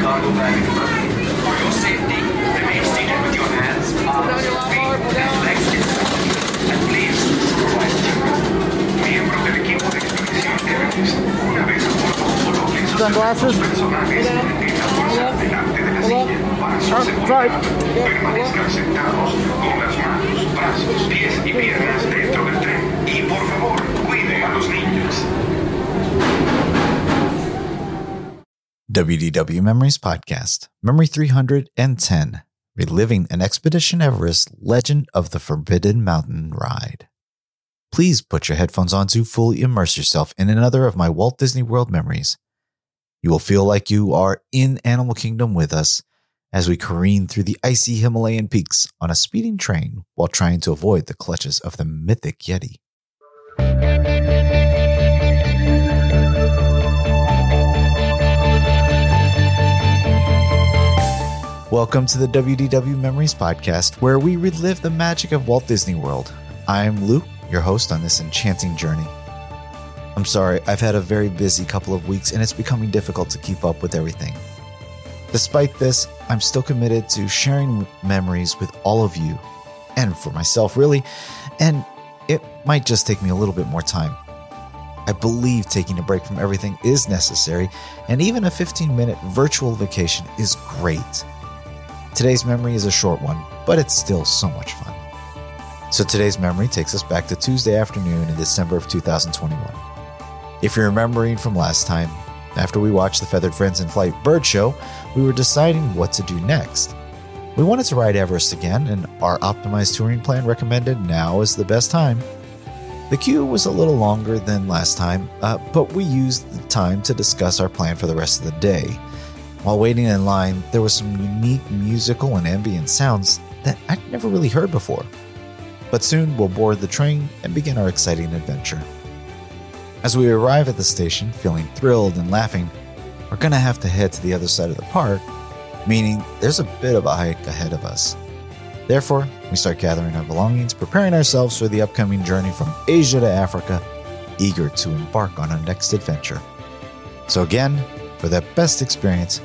cargo bag in front of you. For your safety, remain seated with your hands, arms, feet, and legs extended. And please, supervise children. Miembros del equipo de expedición deben estar una vez a bordo coloquen sus efectos personales en la bolsa delante de la silla. Para su seguridad, permanezcan sentados con las manos, brazos, pies y piernas dentro del tren. Y por favor, cuiden a los niños. WDW Memories Podcast, Memory 310, Reliving an Expedition Everest Legend of the Forbidden Mountain Ride. Please put your headphones on to fully immerse yourself in another of my Walt Disney World memories. You will feel like you are in Animal Kingdom with us as we careen through the icy Himalayan peaks on a speeding train while trying to avoid the clutches of the mythic Yeti. Welcome to the WDW Memories Podcast, where we relive the magic of Walt Disney World. I'm Luke, your host on this enchanting journey. I'm sorry, I've had a very busy couple of weeks and it's becoming difficult to keep up with everything. Despite this, I'm still committed to sharing memories with all of you, and for myself, really, and it might just take me a little bit more time. I believe taking a break from everything is necessary, and even a 15 minute virtual vacation is great. Today's memory is a short one, but it's still so much fun. So today's memory takes us back to Tuesday afternoon in December of 2021. If you're remembering from last time, after we watched the Feathered Friends in Flight bird show, we were deciding what to do next. We wanted to ride Everest again, and our optimized touring plan recommended now is the best time. The queue was a little longer than last time, uh, but we used the time to discuss our plan for the rest of the day. While waiting in line, there was some unique musical and ambient sounds that I'd never really heard before. But soon we'll board the train and begin our exciting adventure. As we arrive at the station, feeling thrilled and laughing, we're gonna have to head to the other side of the park, meaning there's a bit of a hike ahead of us. Therefore, we start gathering our belongings, preparing ourselves for the upcoming journey from Asia to Africa, eager to embark on our next adventure. So, again, for that best experience,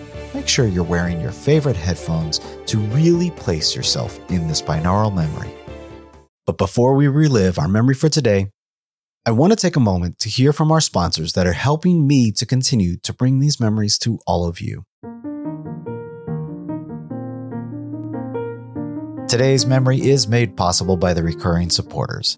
make sure you're wearing your favorite headphones to really place yourself in this binaural memory. But before we relive our memory for today, I want to take a moment to hear from our sponsors that are helping me to continue to bring these memories to all of you. Today's memory is made possible by the recurring supporters.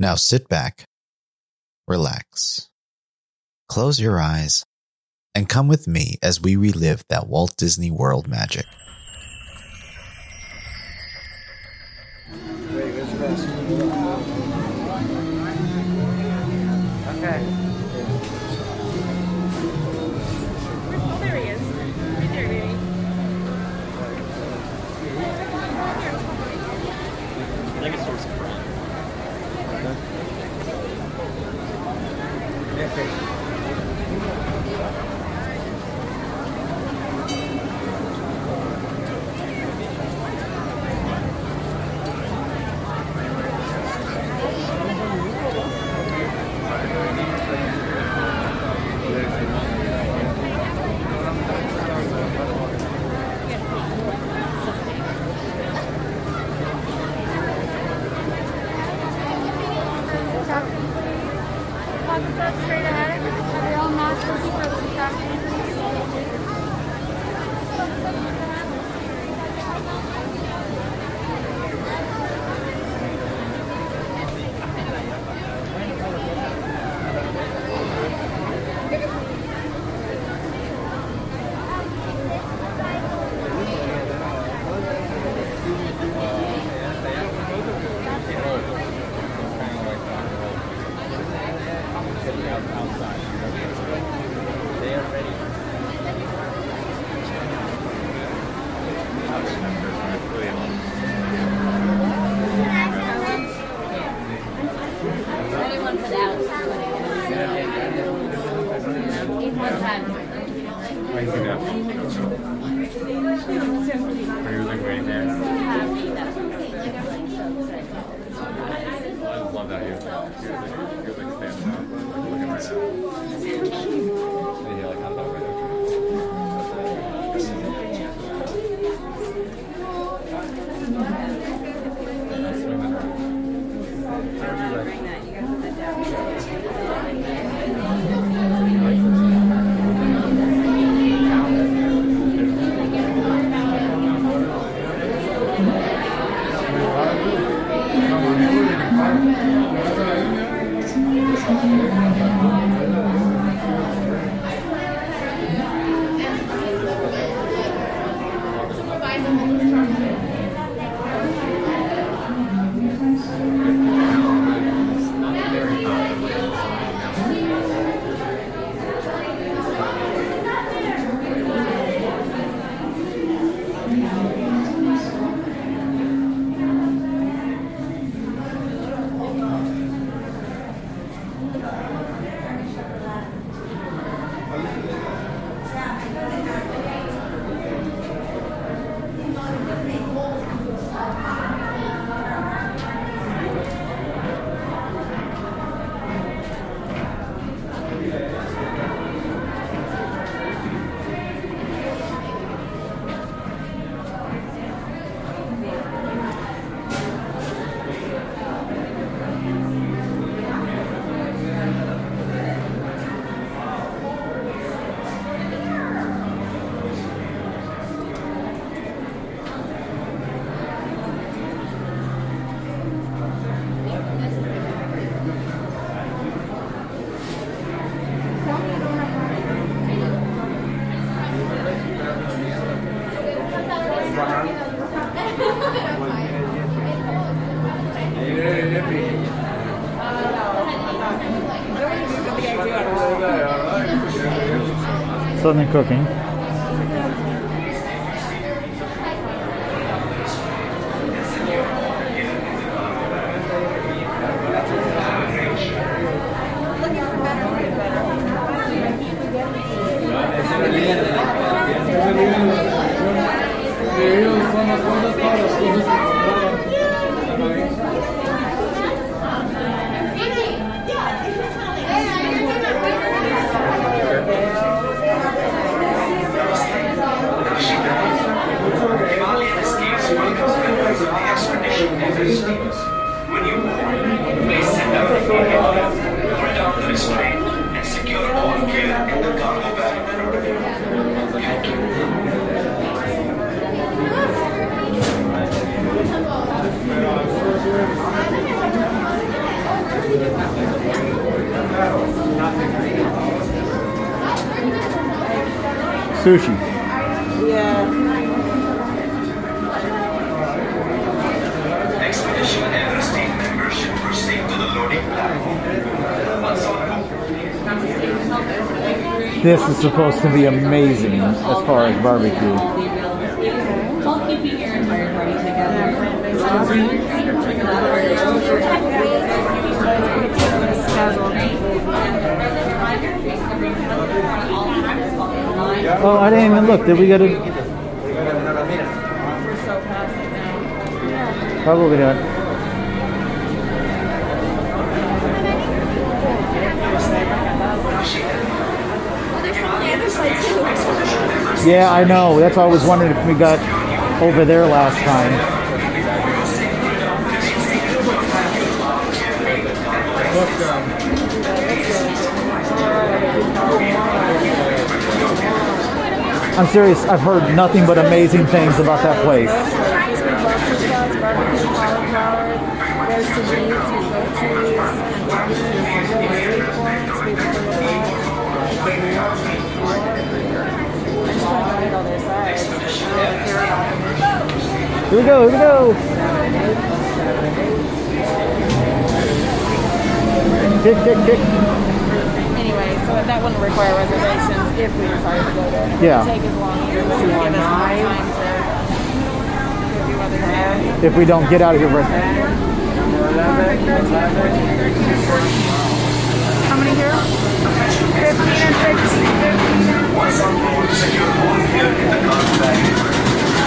Now sit back, relax, close your eyes, and come with me as we relive that Walt Disney World magic. Cooking. Sushi. Expedition Everest team members should proceed to the loading platform. Once on This is supposed to be amazing as far as barbecue. Oh, I didn't even look. Did we get a? Probably not. Yeah, I know. That's why I was wondering if we got over there last time. I'm serious. I've heard nothing but amazing things about that place. Here we go. Here we go. Kick, kick, kick. Anyway, so that wouldn't require reservations if we decided to go there. Yeah. It would take as long either, which would give us time to do other things. If we don't get out of here, first. How many here? 15 and 16. Once on board, secure all here in the cargo bag.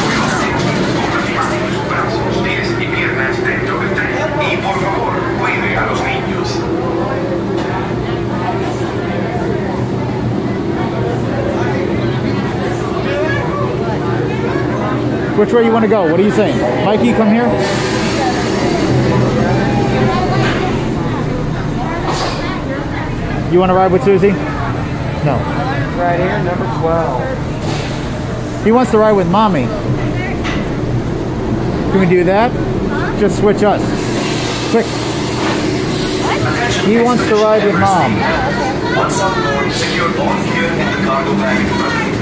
For your safety, ponga bien sus brazos, pies y piernas dentro del tren. Y por favor, cuide a los niños. Which way you want to go? What are you saying? Mikey, come here. You want to ride with Susie? No. Right here, number 12. He wants to ride with mommy. Can we do that? Just switch us. Quick. He wants to ride with mom. Once on board, secure all here in the cargo bag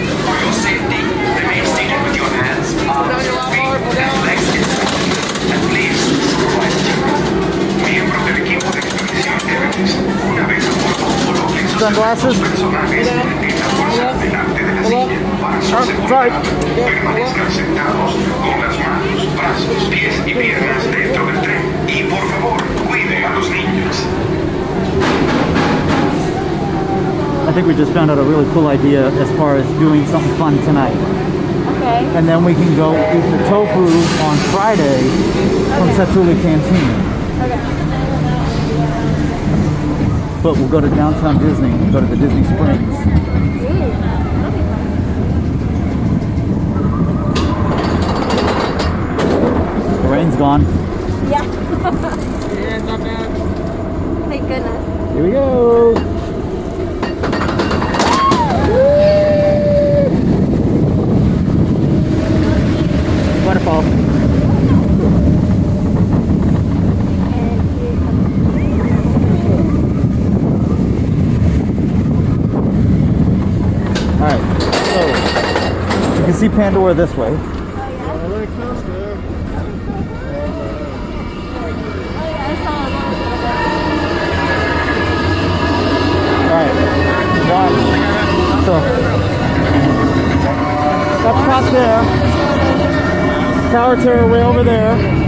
su seguridad. Permanezcan sentados. I think we just found out a really cool idea as far as doing something fun tonight. Okay. And then we can go eat the tofu on Friday from Satu'li Canteen. But we'll go to downtown Disney, we'll go to the Disney Springs. The rain's gone. Yeah. Thank goodness. Here we go. Waterfall. Alright, so you can see Pandora this way. Alright, watch. So, up top there, Tower Terror way over there.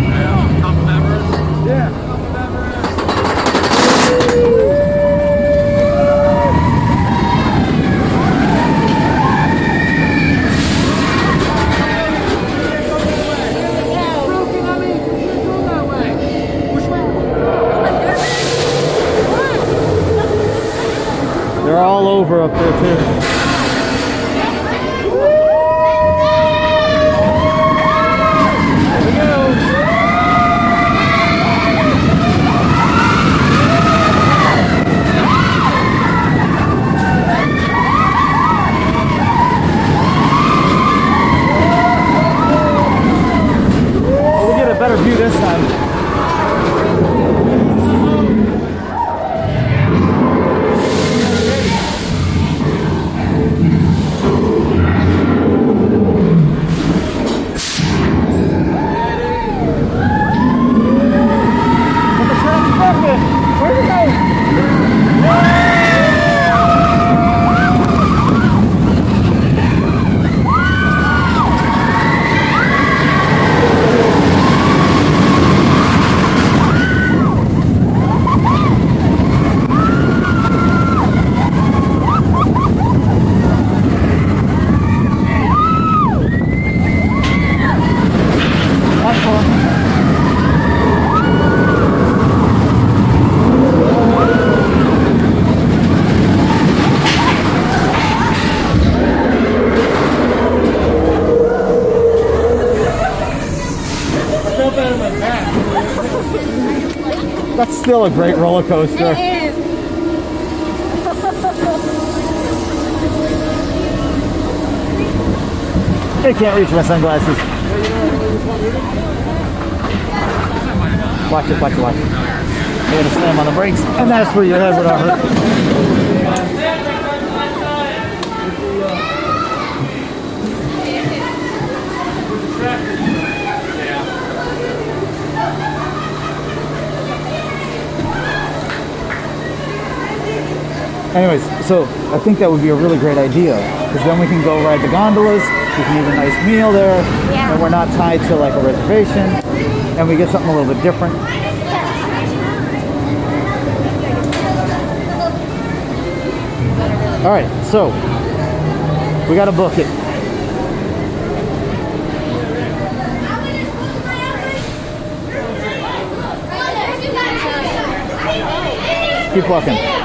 Up there too. We get a better view this time. Still a great roller coaster. is. I can't reach my sunglasses. Watch it, watch it, watch it. I gotta slam on the brakes, and that's where your head would hurt. Anyways, so I think that would be a really great idea because then we can go ride the gondolas. We can eat a nice meal there, Yeah. and we're not tied to like a reservation, and we get something a little bit different. All right, so we got to book it. Keep walking.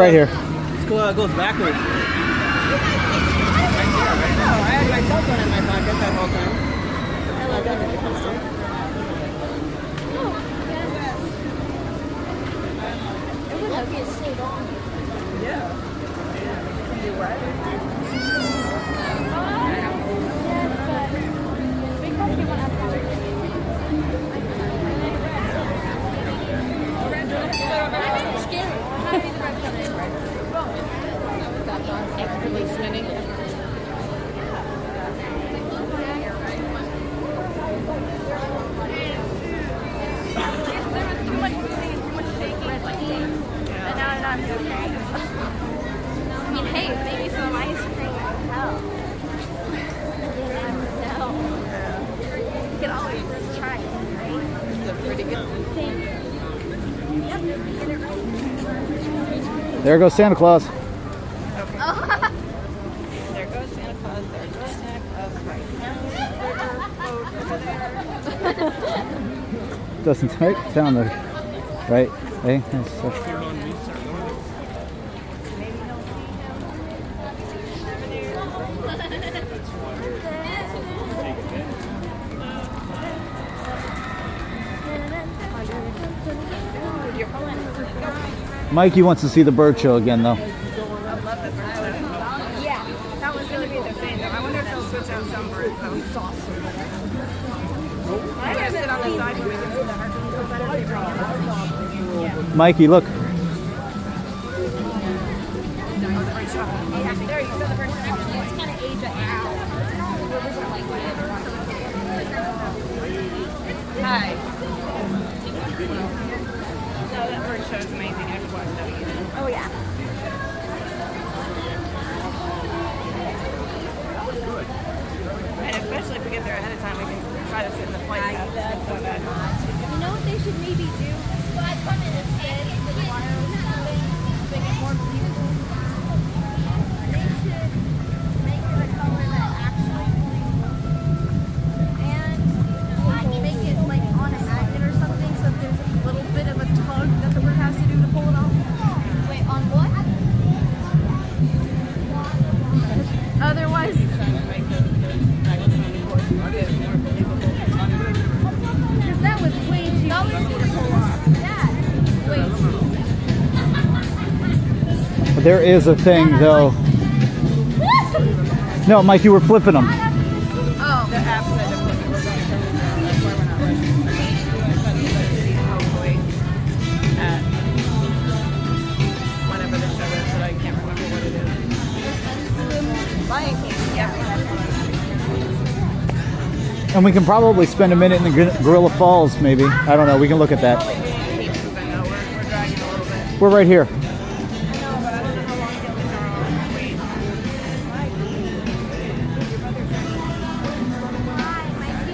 Right here. Uh, goes backwards. I had my cell phone in my pocket that whole time. I got it. I mean, hey, maybe some ice cream would help. You never know. You can always try it, right? It's a pretty good Thank you. Yep, get it right. There goes Santa Claus. Oh, There goes Santa Claus. There goes Santa Claus. Right now. Doesn't right? sound right. Hey, that's, Mikey wants to see the bird show again, though. Yeah, that was going to be the thing. though. I wonder if they'll switch out some birds. That was awesome. I gotta sit on the side can. Mikey, look. Hi. No, that bird show is amazing. I could watch that again. Oh, yeah. And especially if we get there ahead of time, we can try to sit in the flight path. That's not bad. You know what they should maybe do? Five minutes in the water there is a thing, though. No, Mike, you were flipping them. Oh. The app said to put the bird on the That's why we're not rushing. Hopefully at whenever the show is, but can't remember what it is. Lion King. Yeah. And we can probably spend a minute in the Gorilla Falls, maybe. I don't know. We can look at that. Keep moving though. We're, we're dragging a little bit. We're right here.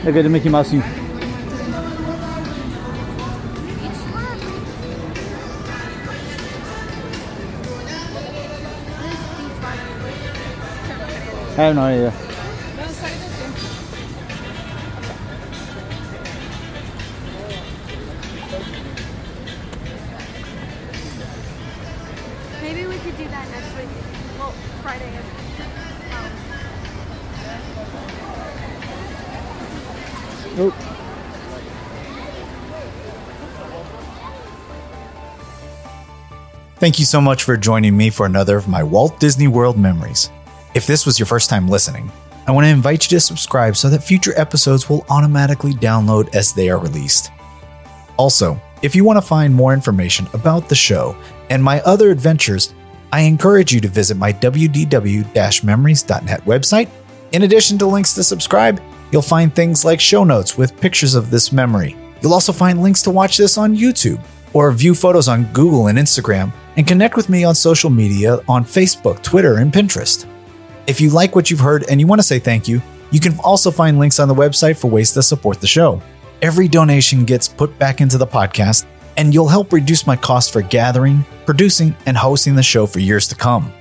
I the Mickey Mouse. I have no idea. Maybe we could do that next week. Well, Friday. is. Nope. Thank you so much for joining me for another of my Walt Disney World memories. If this was your first time listening, I want to invite you to subscribe so that future episodes will automatically download as they are released. Also, if you want to find more information about the show and my other adventures, I encourage you to visit my wdw memories.net website. In addition to links to subscribe, you'll find things like show notes with pictures of this memory. You'll also find links to watch this on YouTube or view photos on Google and Instagram and connect with me on social media on Facebook, Twitter, and Pinterest. If you like what you've heard and you want to say thank you, you can also find links on the website for ways to support the show. Every donation gets put back into the podcast, and you'll help reduce my cost for gathering, producing, and hosting the show for years to come.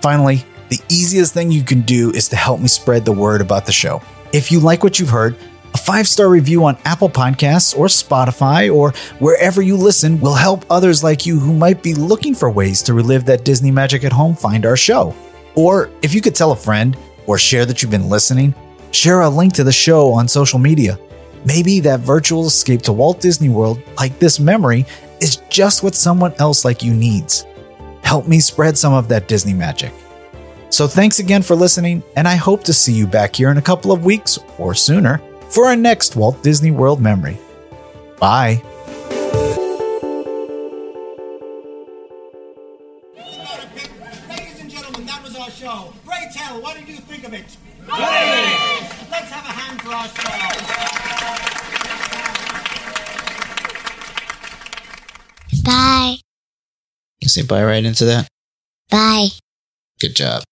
Finally, the easiest thing you can do is to help me spread the word about the show. If you like what you've heard, a five star review on Apple Podcasts or Spotify or wherever you listen will help others like you who might be looking for ways to relive that Disney magic at home find our show. Or if you could tell a friend or share that you've been listening, share a link to the show on social media. Maybe that virtual escape to Walt Disney World, like this memory, is just what someone else like you needs. Help me spread some of that Disney magic. So thanks again for listening, and I hope to see you back here in a couple of weeks or sooner for our next Walt Disney World memory. Bye. Ladies and gentlemen, that was our show. Pray what did you think of it? Let's have a hand for ourselves. Bye. You say bye right into that? Bye. Good job.